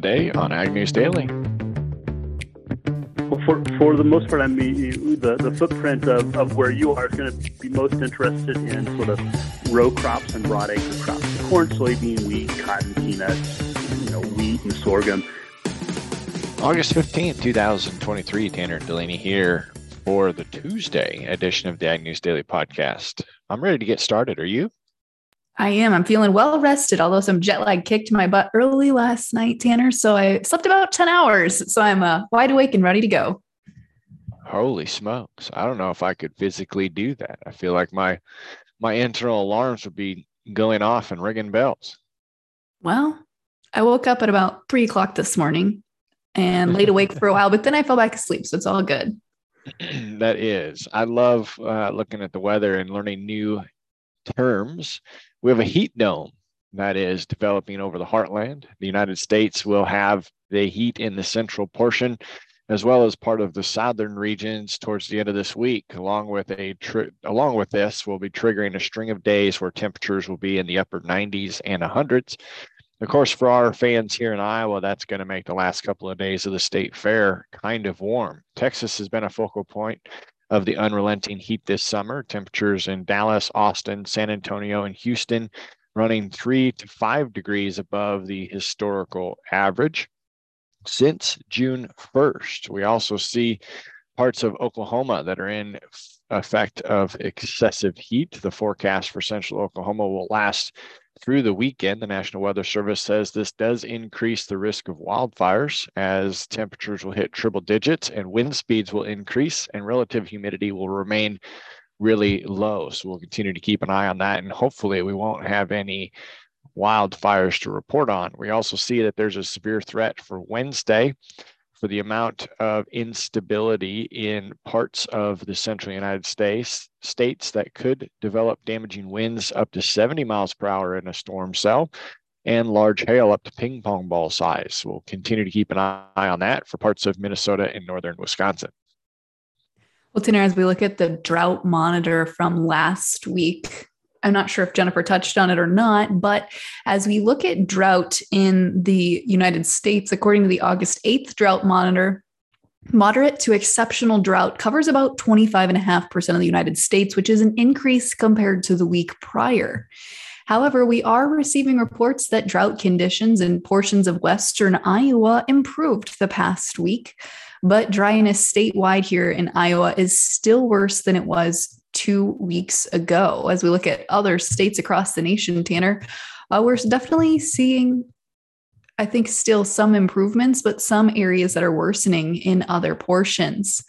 today on Ag News Daily. Well, for, for the most part, I mean, the, the footprint of, of where you are is going to be most interested in sort of row crops and broad acre crops. Corn, soybean, wheat, cotton, peanuts, you know, wheat and sorghum. August 15th, 2023, Tanner Delaney here for the Tuesday edition of the Ag News Daily podcast. I'm ready to get started. Are you? I am. I'm feeling well rested, although some jet lag kicked my butt early last night, Tanner. So I slept about 10 hours. So I'm uh, wide awake and ready to go. Holy smokes. I don't know if I could physically do that. I feel like my my internal alarms would be going off and ringing bells. Well, I woke up at about three o'clock this morning and laid awake for a while, but then I fell back asleep. So it's all good. that is. I love uh, looking at the weather and learning new terms we have a heat dome that is developing over the heartland. The United States will have the heat in the central portion, as well as part of the southern regions towards the end of this week. Along with a tri- along with this, we'll be triggering a string of days where temperatures will be in the upper 90s and 100s. Of course, for our fans here in Iowa, that's going to make the last couple of days of the state fair kind of warm. Texas has been a focal point of the unrelenting heat this summer. Temperatures in Dallas, Austin, San Antonio, and Houston running three to five degrees above the historical average. Since June 1st, we also see parts of Oklahoma that are in effect of excessive heat. The forecast for central Oklahoma will last through the weekend, the National Weather Service says this does increase the risk of wildfires as temperatures will hit triple digits and wind speeds will increase and relative humidity will remain really low. So we'll continue to keep an eye on that and hopefully we won't have any wildfires to report on. We also see that there's a severe threat for Wednesday for the amount of instability in parts of the central United States states that could develop damaging winds up to 70 miles per hour in a storm cell and large hail up to ping pong ball size. We'll continue to keep an eye on that for parts of Minnesota and northern Wisconsin. Well, Tanner, as we look at the drought monitor from last week, I'm not sure if Jennifer touched on it or not, but as we look at drought in the United States, according to the August 8th drought monitor, moderate to exceptional drought covers about 25.5% of the United States, which is an increase compared to the week prior. However, we are receiving reports that drought conditions in portions of western Iowa improved the past week, but dryness statewide here in Iowa is still worse than it was two weeks ago. As we look at other states across the nation, Tanner, uh, we're definitely seeing, I think, still some improvements, but some areas that are worsening in other portions.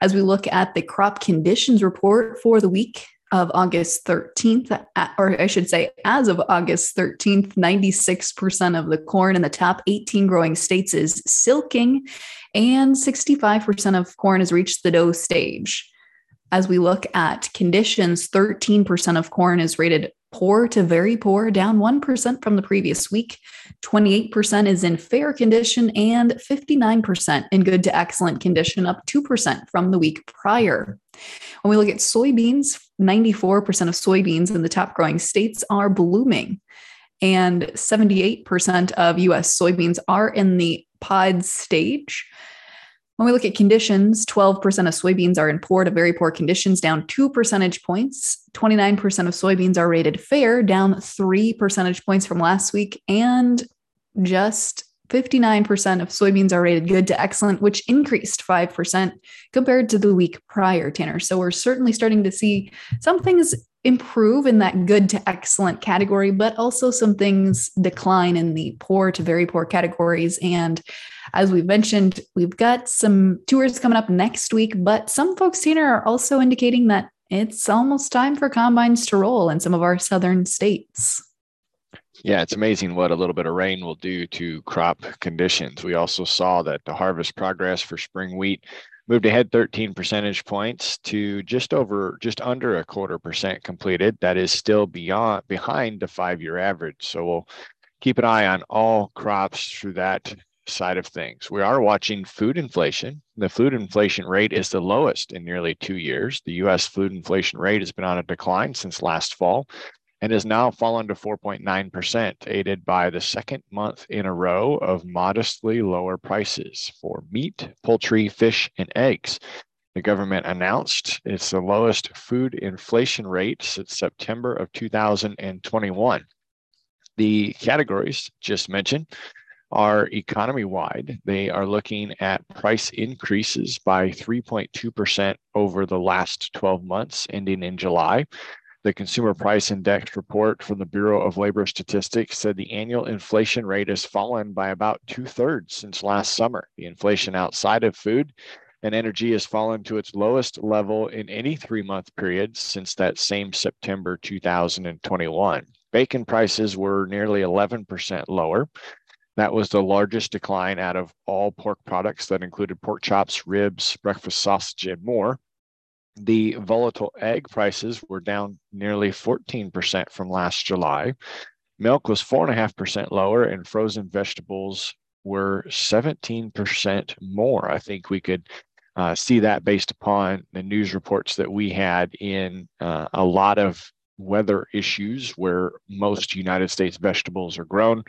As we look at the crop conditions report for the week, of August 13th, or I should say, as of August 13th, 96% of the corn in the top 18 growing states is silking, and 65% of corn has reached the dough stage as we look at conditions, 13% of corn is rated poor to very poor, down 1% from the previous week. 28% is in fair condition and 59% in good to excellent condition, up 2% from the week prior. When we look at soybeans, 94% of soybeans in the top growing states are blooming, and 78% of US soybeans are in the pod stage. When we look at conditions, 12% of soybeans are in poor to very poor conditions, down two percentage points. 29% of soybeans are rated fair, down three percentage points from last week. And just 59% of soybeans are rated good to excellent, which increased 5% compared to the week prior, Tanner. So we're certainly starting to see some things improve in that good to excellent category, but also some things decline in the poor to very poor categories. And as we've mentioned, we've got some tours coming up next week, but some folks here are also indicating that it's almost time for combines to roll in some of our southern states. Yeah, it's amazing what a little bit of rain will do to crop conditions. We also saw that the harvest progress for spring wheat moved ahead 13 percentage points to just over just under a quarter percent completed that is still beyond behind the five year average so we'll keep an eye on all crops through that side of things we are watching food inflation the food inflation rate is the lowest in nearly two years the us food inflation rate has been on a decline since last fall and has now fallen to 4.9%, aided by the second month in a row of modestly lower prices for meat, poultry, fish, and eggs. The government announced it's the lowest food inflation rate since September of 2021. The categories just mentioned are economy wide. They are looking at price increases by 3.2% over the last 12 months, ending in July. The Consumer Price Index report from the Bureau of Labor Statistics said the annual inflation rate has fallen by about two thirds since last summer. The inflation outside of food and energy has fallen to its lowest level in any three month period since that same September 2021. Bacon prices were nearly 11% lower. That was the largest decline out of all pork products that included pork chops, ribs, breakfast sausage, and more. The volatile egg prices were down nearly 14% from last July. Milk was 4.5% lower, and frozen vegetables were 17% more. I think we could uh, see that based upon the news reports that we had in uh, a lot of weather issues where most United States vegetables are grown,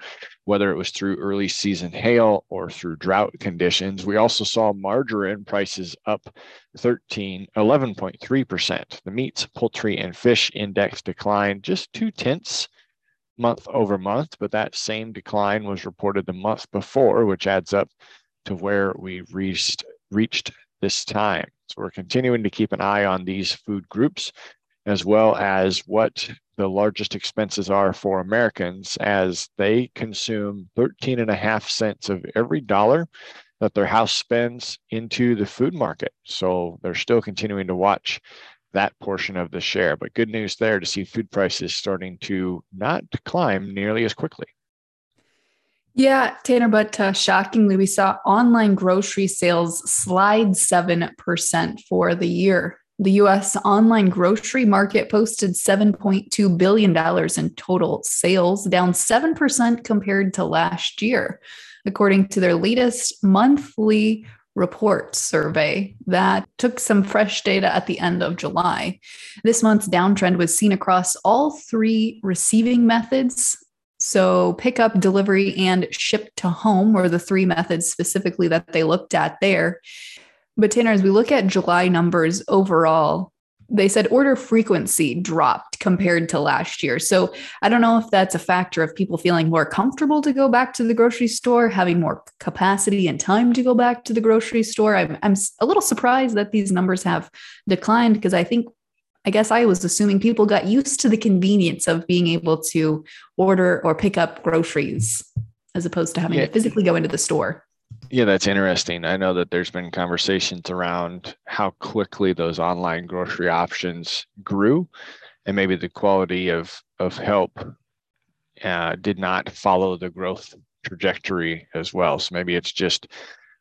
whether it was through early season hail or through drought conditions. We also saw margarine prices up 13, 11.3%. The meats, poultry, and fish index declined just two tenths month over month, but that same decline was reported the month before, which adds up to where we reached reached this time. So we're continuing to keep an eye on these food groups as well as what the largest expenses are for Americans as they consume 13 and a half cents of every dollar that their house spends into the food market. So they're still continuing to watch that portion of the share. But good news there to see food prices starting to not climb nearly as quickly. Yeah, Tanner, but uh, shockingly, we saw online grocery sales slide 7% for the year. The US online grocery market posted $7.2 billion in total sales, down 7% compared to last year, according to their latest monthly report survey that took some fresh data at the end of July. This month's downtrend was seen across all three receiving methods. So, pickup, delivery, and ship to home were the three methods specifically that they looked at there. But Tanner, as we look at July numbers overall, they said order frequency dropped compared to last year. So I don't know if that's a factor of people feeling more comfortable to go back to the grocery store, having more capacity and time to go back to the grocery store. I'm, I'm a little surprised that these numbers have declined because I think, I guess I was assuming people got used to the convenience of being able to order or pick up groceries as opposed to having yeah. to physically go into the store. Yeah, that's interesting. I know that there's been conversations around how quickly those online grocery options grew, and maybe the quality of of help uh, did not follow the growth trajectory as well. So maybe it's just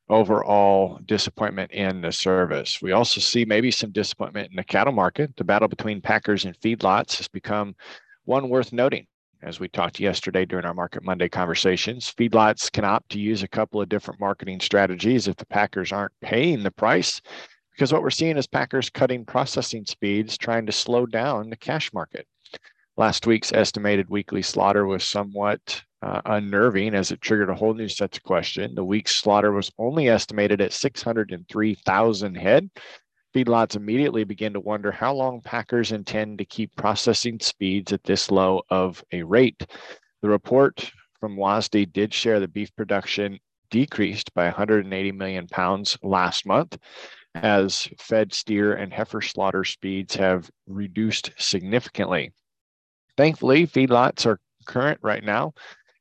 overall disappointment in the service. We also see maybe some disappointment in the cattle market. The battle between packers and feedlots has become one worth noting as we talked yesterday during our Market Monday conversations. Feedlots can opt to use a couple of different marketing strategies if the packers aren't paying the price, because what we're seeing is packers cutting processing speeds, trying to slow down the cash market. Last week's estimated weekly slaughter was somewhat uh, unnerving as it triggered a whole new set of questions. The week's slaughter was only estimated at 603,000 head, feedlots immediately begin to wonder how long packers intend to keep processing speeds at this low of a rate. The report from WASDE did share the beef production decreased by 180 million pounds last month as fed steer and heifer slaughter speeds have reduced significantly. Thankfully, feedlots are current right now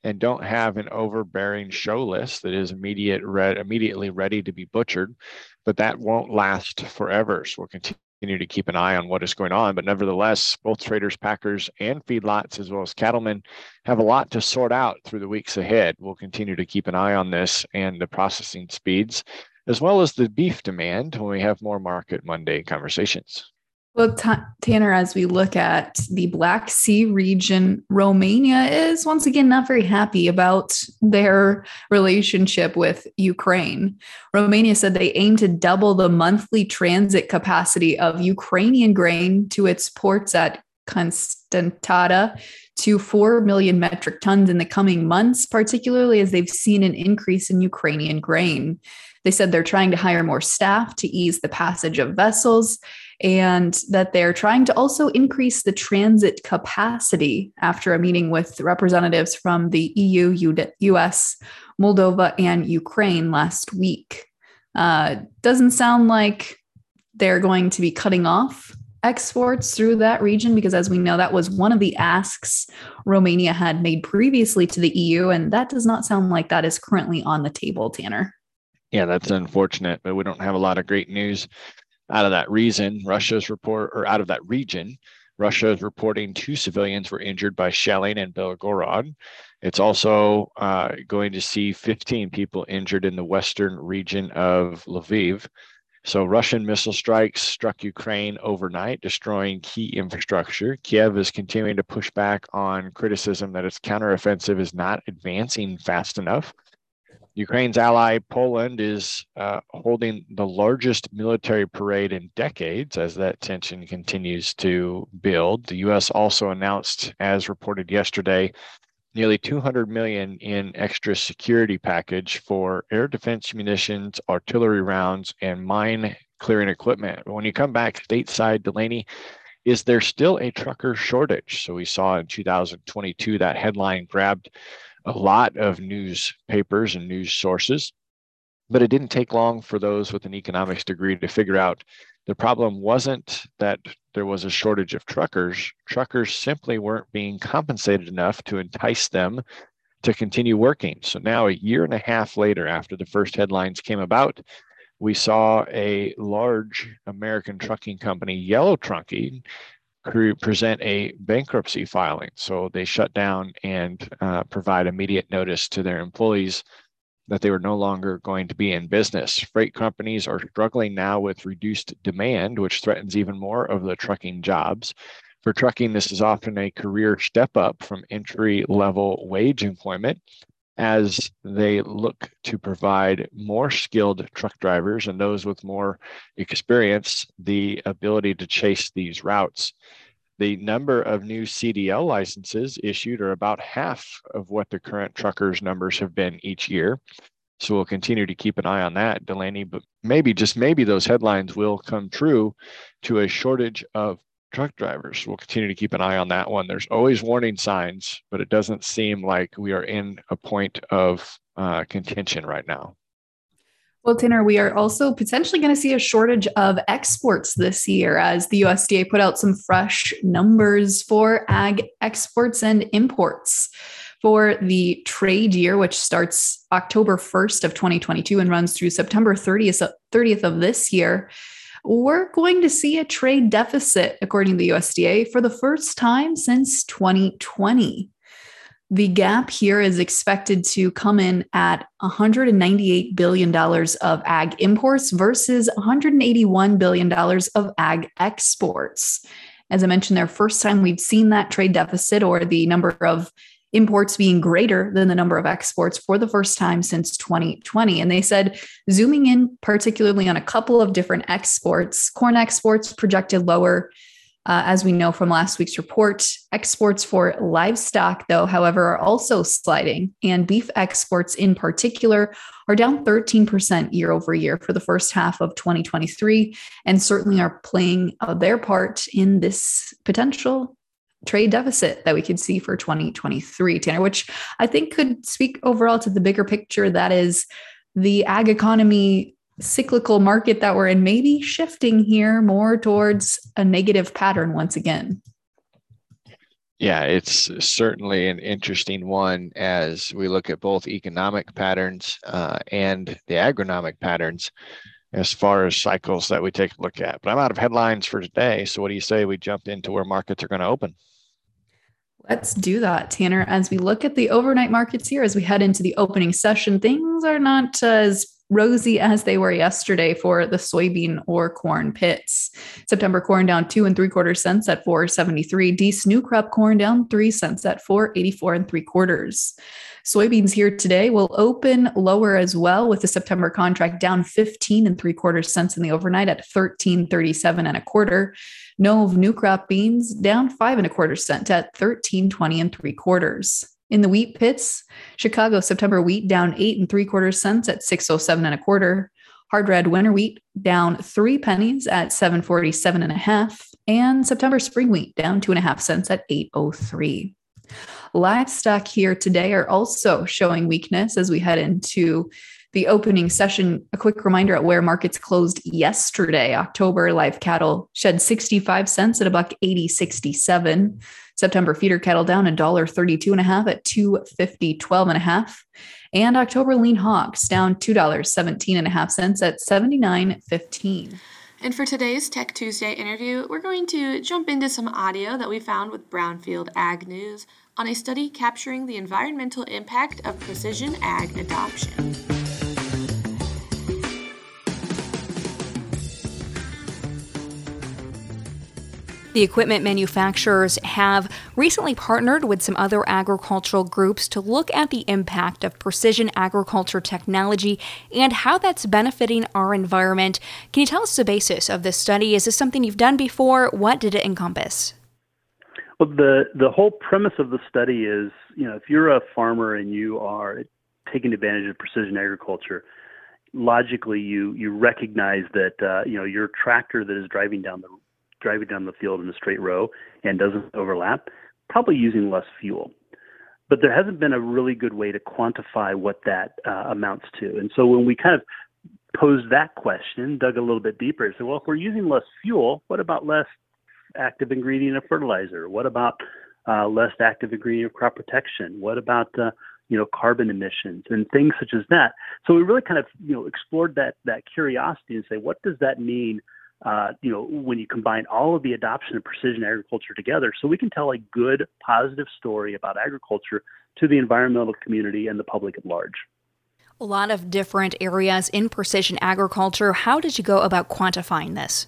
and don't have an overbearing show list that is immediate re- immediately ready to be butchered, but that won't last forever. So we'll continue to keep an eye on what is going on. But nevertheless, both traders, packers, and feedlots, as well as cattlemen, have a lot to sort out through the weeks ahead. We'll continue to keep an eye on this and the processing speeds, as well as the beef demand when we have more Market Monday conversations. Well, Tanner, as we look at the Black Sea region, Romania is once again not very happy about their relationship with Ukraine. Romania said they aim to double the monthly transit capacity of Ukrainian grain to its ports at Constanta to 4 million metric tons in the coming months, particularly as they've seen an increase in Ukrainian grain. They said they're trying to hire more staff to ease the passage of vessels and that they're trying to also increase the transit capacity after a meeting with representatives from the EU, US, Moldova, and Ukraine last week. Uh, doesn't sound like they're going to be cutting off exports through that region because as we know that was one of the asks Romania had made previously to the EU and that does not sound like that is currently on the table Tanner. Yeah, that's unfortunate, but we don't have a lot of great news out of that reason. Russia's report or out of that region, Russia is reporting two civilians were injured by shelling in Belgorod. It's also uh, going to see 15 people injured in the western region of Lviv. So Russian missile strikes struck Ukraine overnight, destroying key infrastructure. Kiev is continuing to push back on criticism that its counteroffensive is not advancing fast enough. Ukraine's ally Poland is uh, holding the largest military parade in decades as that tension continues to build. The U.S. also announced, as reported yesterday, nearly 200 million in extra security package for air defense munitions, artillery rounds, and mine clearing equipment. When you come back stateside, Delaney, is there still a trucker shortage? So we saw in 2022 that headline grabbed a lot of newspapers and news sources, but it didn't take long for those with an economics degree to figure out the problem wasn't that there was a shortage of truckers. Truckers simply weren't being compensated enough to entice them to continue working. So now, a year and a half later, after the first headlines came about, we saw a large American trucking company, Yellow Trucking, present a bankruptcy filing. So they shut down and uh, provide immediate notice to their employees that they were no longer going to be in business. Freight companies are struggling now with reduced demand, which threatens even more of the trucking jobs. For trucking, this is often a career step up from entry level wage employment as they look to provide more skilled truck drivers and those with more experience the ability to chase these routes. The number of new CDL licenses issued are about half of what the current truckers' numbers have been each year. So we'll continue to keep an eye on that, Delaney. But maybe, just maybe, those headlines will come true to a shortage of truck drivers. We'll continue to keep an eye on that one. There's always warning signs, but it doesn't seem like we are in a point of uh, contention right now. Well, Tanner, we are also potentially going to see a shortage of exports this year as the USDA put out some fresh numbers for ag exports and imports for the trade year, which starts October 1st of 2022 and runs through September 30th, 30th of this year. We're going to see a trade deficit, according to the USDA, for the first time since 2020. The gap here is expected to come in at $198 billion of ag imports versus $181 billion of ag exports. As I mentioned, there, first time we've seen that trade deficit or the number of imports being greater than the number of exports for the first time since 2020. And they said, zooming in particularly on a couple of different exports, corn exports projected lower uh, as we know from last week's report, exports for livestock, though, however, are also sliding, and beef exports in particular are down 13% year over year for the first half of 2023, and certainly are playing uh, their part in this potential trade deficit that we could see for 2023, Tanner, which I think could speak overall to the bigger picture that is the ag economy cyclical market that we're in maybe shifting here more towards a negative pattern once again. Yeah, it's certainly an interesting one as we look at both economic patterns uh, and the agronomic patterns as far as cycles that we take a look at. But I'm out of headlines for today. So, what do you say we jump into where markets are going to open? Let's do that, Tanner. As we look at the overnight markets here, as we head into the opening session, things are not as rosy as they were yesterday for the soybean or corn pits. September corn down two and three quarters cents at 473. Dees new crop corn down three cents at 484 and three quarters. Soybeans here today will open lower as well, with the September contract down 15 and three quarters cents in the overnight at 13.37 and a quarter. Nove new crop beans down five and a quarter cent at 13.20 and three quarters. In the wheat pits, Chicago September wheat down eight and three quarters cents at 607 and a quarter. Hard red winter wheat down three pennies at 747 and a half. And September spring wheat down two and a half cents at 803. Livestock here today are also showing weakness as we head into the opening session. A quick reminder at where markets closed yesterday. October live cattle shed 65 cents at a buck 80 67. September feeder cattle down a dollar 32 and a half at 250 12 and a half. And October lean hogs down $2 17 and a half cents at 79 15. And for today's Tech Tuesday interview, we're going to jump into some audio that we found with Brownfield Ag News on a study capturing the environmental impact of precision ag adoption. The equipment manufacturers have recently partnered with some other agricultural groups to look at the impact of precision agriculture technology and how that's benefiting our environment. Can you tell us the basis of this study? Is this something you've done before? What did it encompass? Well, the the whole premise of the study is, you know, if you're a farmer and you are taking advantage of precision agriculture, logically you you recognize that uh, you know your tractor that is driving down the driving down the field in a straight row and doesn't overlap, probably using less fuel. But there hasn't been a really good way to quantify what that uh, amounts to. And so when we kind of posed that question, dug a little bit deeper, said, well, if we're using less fuel, what about less active ingredient of fertilizer? What about uh, less active ingredient of crop protection? What about uh, you know carbon emissions and things such as that? So we really kind of you know explored that that curiosity and say what does that mean? Uh, you know when you combine all of the adoption of precision agriculture together, so we can tell a good positive story about agriculture to the environmental community and the public at large. A lot of different areas in precision agriculture. How did you go about quantifying this?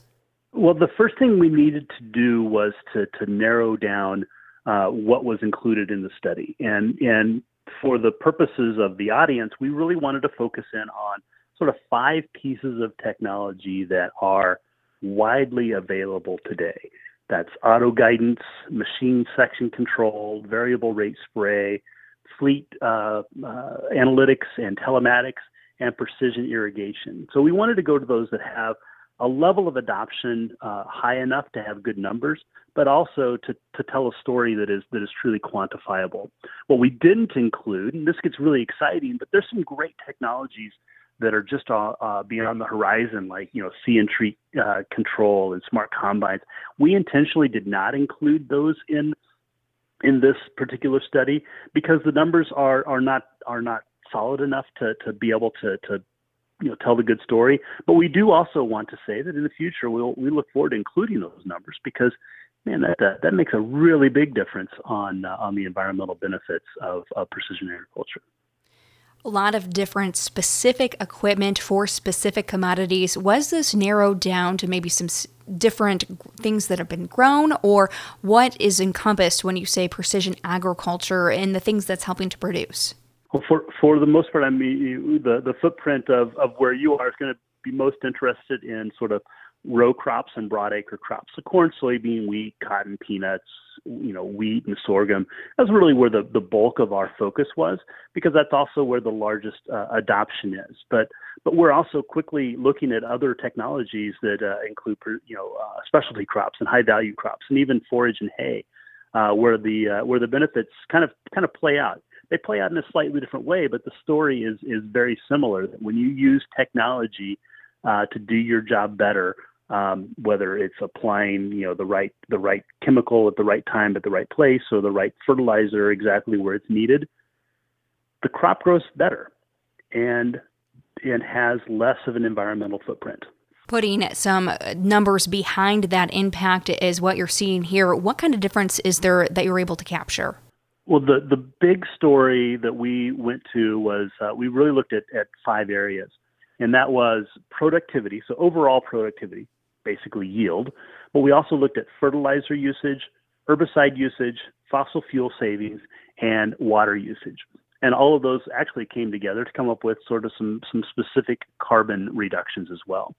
Well, the first thing we needed to do was to to narrow down uh, what was included in the study, and and for the purposes of the audience, we really wanted to focus in on sort of five pieces of technology that are widely available today. That's auto guidance, machine section control, variable rate spray, fleet uh, uh, analytics and telematics, and precision irrigation. So we wanted to go to those that have a level of adoption uh, high enough to have good numbers, but also to, to tell a story that is that is truly quantifiable. What we didn't include, and this gets really exciting, but there's some great technologies that are just uh, uh, beyond the horizon, like you know, see and treat uh, control and smart combines. We intentionally did not include those in in this particular study because the numbers are are not are not solid enough to to be able to to you know tell the good story. But we do also want to say that in the future we'll we look forward to including those numbers because man that that, that makes a really big difference on uh, on the environmental benefits of, of precision agriculture. A lot of different specific equipment for specific commodities. Was this narrowed down to maybe some different things that have been grown, or what is encompassed when you say precision agriculture and the things that's helping to produce? Well, for for the most part, I mean, the the footprint of of where you are is going to be most interested in sort of row crops and broadacre crops. So corn, soybean, wheat, cotton, peanuts, you know, wheat and sorghum. That's really where the, the bulk of our focus was because that's also where the largest uh, adoption is. But but we're also quickly looking at other technologies that uh, include you know uh, specialty crops and high value crops and even forage and hay, uh, where the uh, where the benefits kind of kind of play out they play out in a slightly different way, but the story is is very similar. That when you use technology uh, to do your job better, um, whether it's applying you know the right the right chemical at the right time at the right place or the right fertilizer exactly where it's needed, the crop grows better and and has less of an environmental footprint. Putting some numbers behind that impact is what you're seeing here. What kind of difference is there that you're able to capture? Well, the, the big story that we went to was uh, we really looked at, at five areas, and that was productivity, so overall productivity, basically yield. But we also looked at fertilizer usage, herbicide usage, fossil fuel savings, and water usage. And all of those actually came together to come up with sort of some, some specific carbon reductions as well.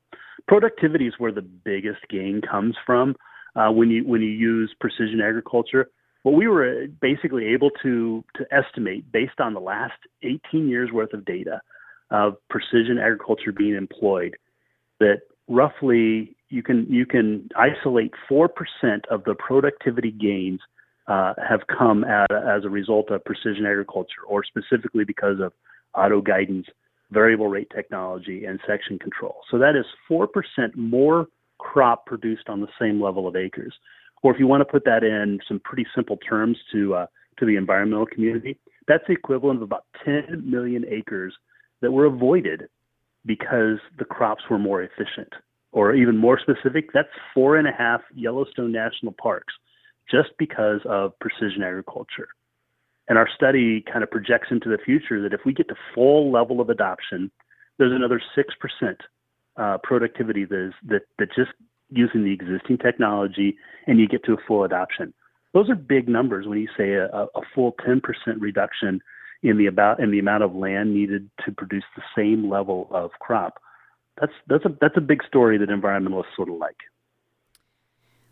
Productivity is where the biggest gain comes from uh, when you when you use precision agriculture. What we were basically able to to estimate based on the last 18 years worth of data of precision agriculture being employed, that roughly you can you can isolate four percent of the productivity gains uh, have come at, as a result of precision agriculture, or specifically because of auto guidance, variable rate technology, and section control. So that is four percent more crop produced on the same level of acres. Or if you want to put that in some pretty simple terms to uh, to the environmental community, that's the equivalent of about 10 million acres that were avoided because the crops were more efficient. Or even more specific, that's four and a half Yellowstone national parks just because of precision agriculture. And our study kind of projects into the future that if we get to full level of adoption, there's another 6% uh, productivity that, is, that, that just using the existing technology and you get to a full adoption. Those are big numbers when you say a, a full 10% reduction in the about in the amount of land needed to produce the same level of crop. That's that's a that's a big story that environmentalists sort of like.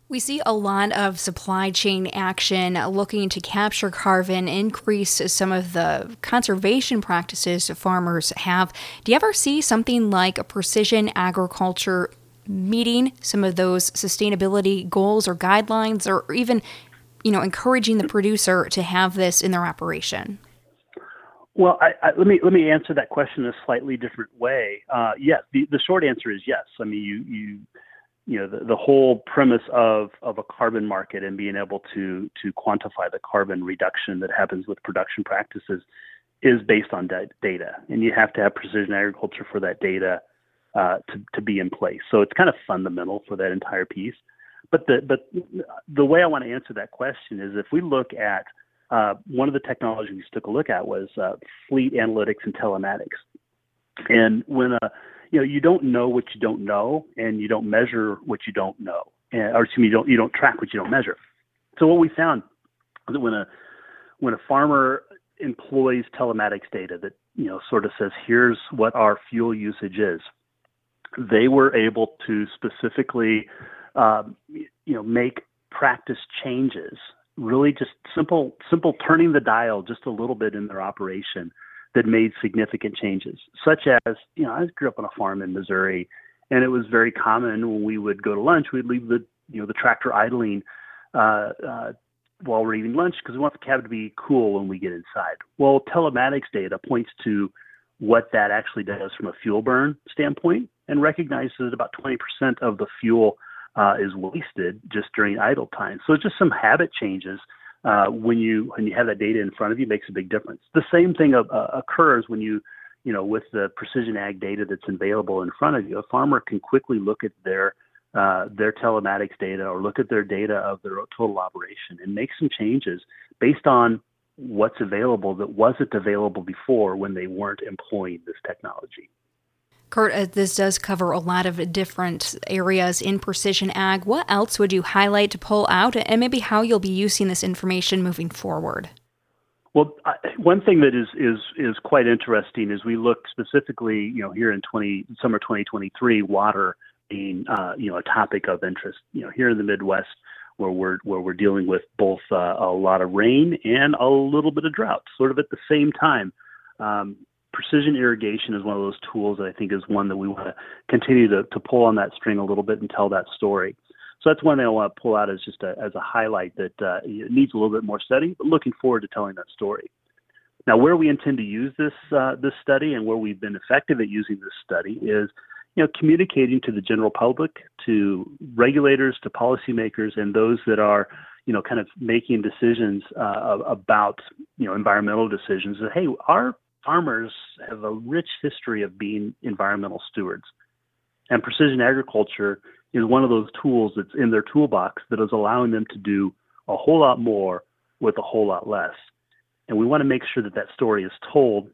We see a lot of supply chain action looking to capture carbon, increase some of the conservation practices farmers have. Do you ever see something like a precision agriculture meeting some of those sustainability goals or guidelines or even you know encouraging the producer to have this in their operation? Well, I, I, let me let me answer that question in a slightly different way. Uh, yes, the, the short answer is yes. I mean, you you you know the, the whole premise of of a carbon market and being able to to quantify the carbon reduction that happens with production practices is based on data, and you have to have precision agriculture for that data uh, to to be in place. So it's kind of fundamental for that entire piece. But the but the way I want to answer that question is if we look at uh, one of the technologies we took a look at was uh, fleet analytics and telematics. And when uh, you know you don't know what you don't know, and you don't measure what you don't know, and, or excuse me, you don't you don't track what you don't measure. So what we found is that when a when a farmer employs telematics data that you know sort of says here's what our fuel usage is, they were able to specifically um, you know make practice changes really just simple simple turning the dial just a little bit in their operation that made significant changes such as you know i grew up on a farm in missouri and it was very common when we would go to lunch we'd leave the you know the tractor idling uh, uh, while we're eating lunch because we want the cab to be cool when we get inside. Well telematics data points to what that actually does from a fuel burn standpoint and recognizes that about 20% of the fuel uh, is wasted just during idle time. So it's just some habit changes uh, when you when you have that data in front of you makes a big difference. The same thing uh, occurs when you you know with the precision ag data that's available in front of you. A farmer can quickly look at their uh, their telematics data or look at their data of their total operation and make some changes based on what's available that wasn't available before when they weren't employing this technology. Kurt, uh, this does cover a lot of different areas in precision ag. What else would you highlight to pull out, and maybe how you'll be using this information moving forward? Well, I, one thing that is is is quite interesting is we look specifically, you know, here in 20 summer 2023, water being uh, you know a topic of interest. You know, here in the Midwest, where we're where we're dealing with both uh, a lot of rain and a little bit of drought, sort of at the same time. Um, precision irrigation is one of those tools that I think is one that we want to continue to, to pull on that string a little bit and tell that story. So that's one thing I want to pull out as just a, as a highlight that uh, needs a little bit more study, but looking forward to telling that story. Now, where we intend to use this uh, this study and where we've been effective at using this study is, you know, communicating to the general public, to regulators, to policymakers, and those that are, you know, kind of making decisions uh, about, you know, environmental decisions. That hey, our farmers have a rich history of being environmental stewards. And precision agriculture is one of those tools that's in their toolbox that is allowing them to do a whole lot more with a whole lot less. And we want to make sure that that story is told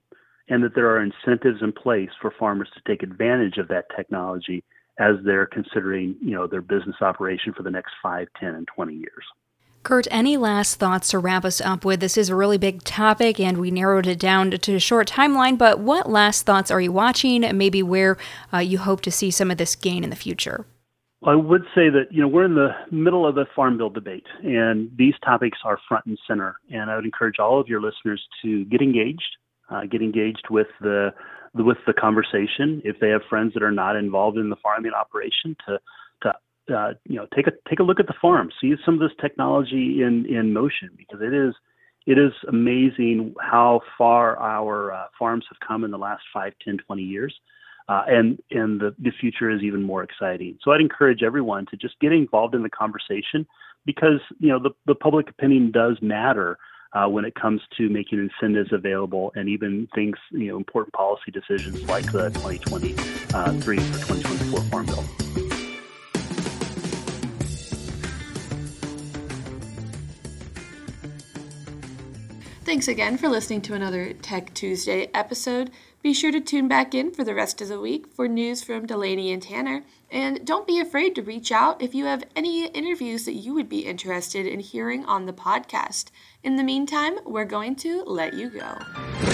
and that there are incentives in place for farmers to take advantage of that technology as they're considering, you know, their business operation for the next 5, 10, and 20 years. Kurt, any last thoughts to wrap us up with? This is a really big topic and we narrowed it down to a short timeline, but what last thoughts are you watching? Maybe where uh, you hope to see some of this gain in the future? I would say that you know we're in the middle of the farm bill debate, and these topics are front and center. And I would encourage all of your listeners to get engaged, uh, get engaged with the with the conversation. If they have friends that are not involved in the farming operation, to to uh, you know take a take a look at the farm, see some of this technology in in motion, because it is it is amazing how far our uh, farms have come in the last 5, 10, 20 years uh, and and the, the future is even more exciting. So I'd encourage everyone to just get involved in the conversation because you know the, the public opinion does matter uh, when it comes to making incentives available and even things you know important policy decisions like the 2023 uh, or 2024 Farm Bill. Thanks again for listening to another Tech Tuesday episode. Be sure to tune back in for the rest of the week for news from Delaney and Tanner. And don't be afraid to reach out if you have any interviews that you would be interested in hearing on the podcast. In the meantime, we're going to let you go.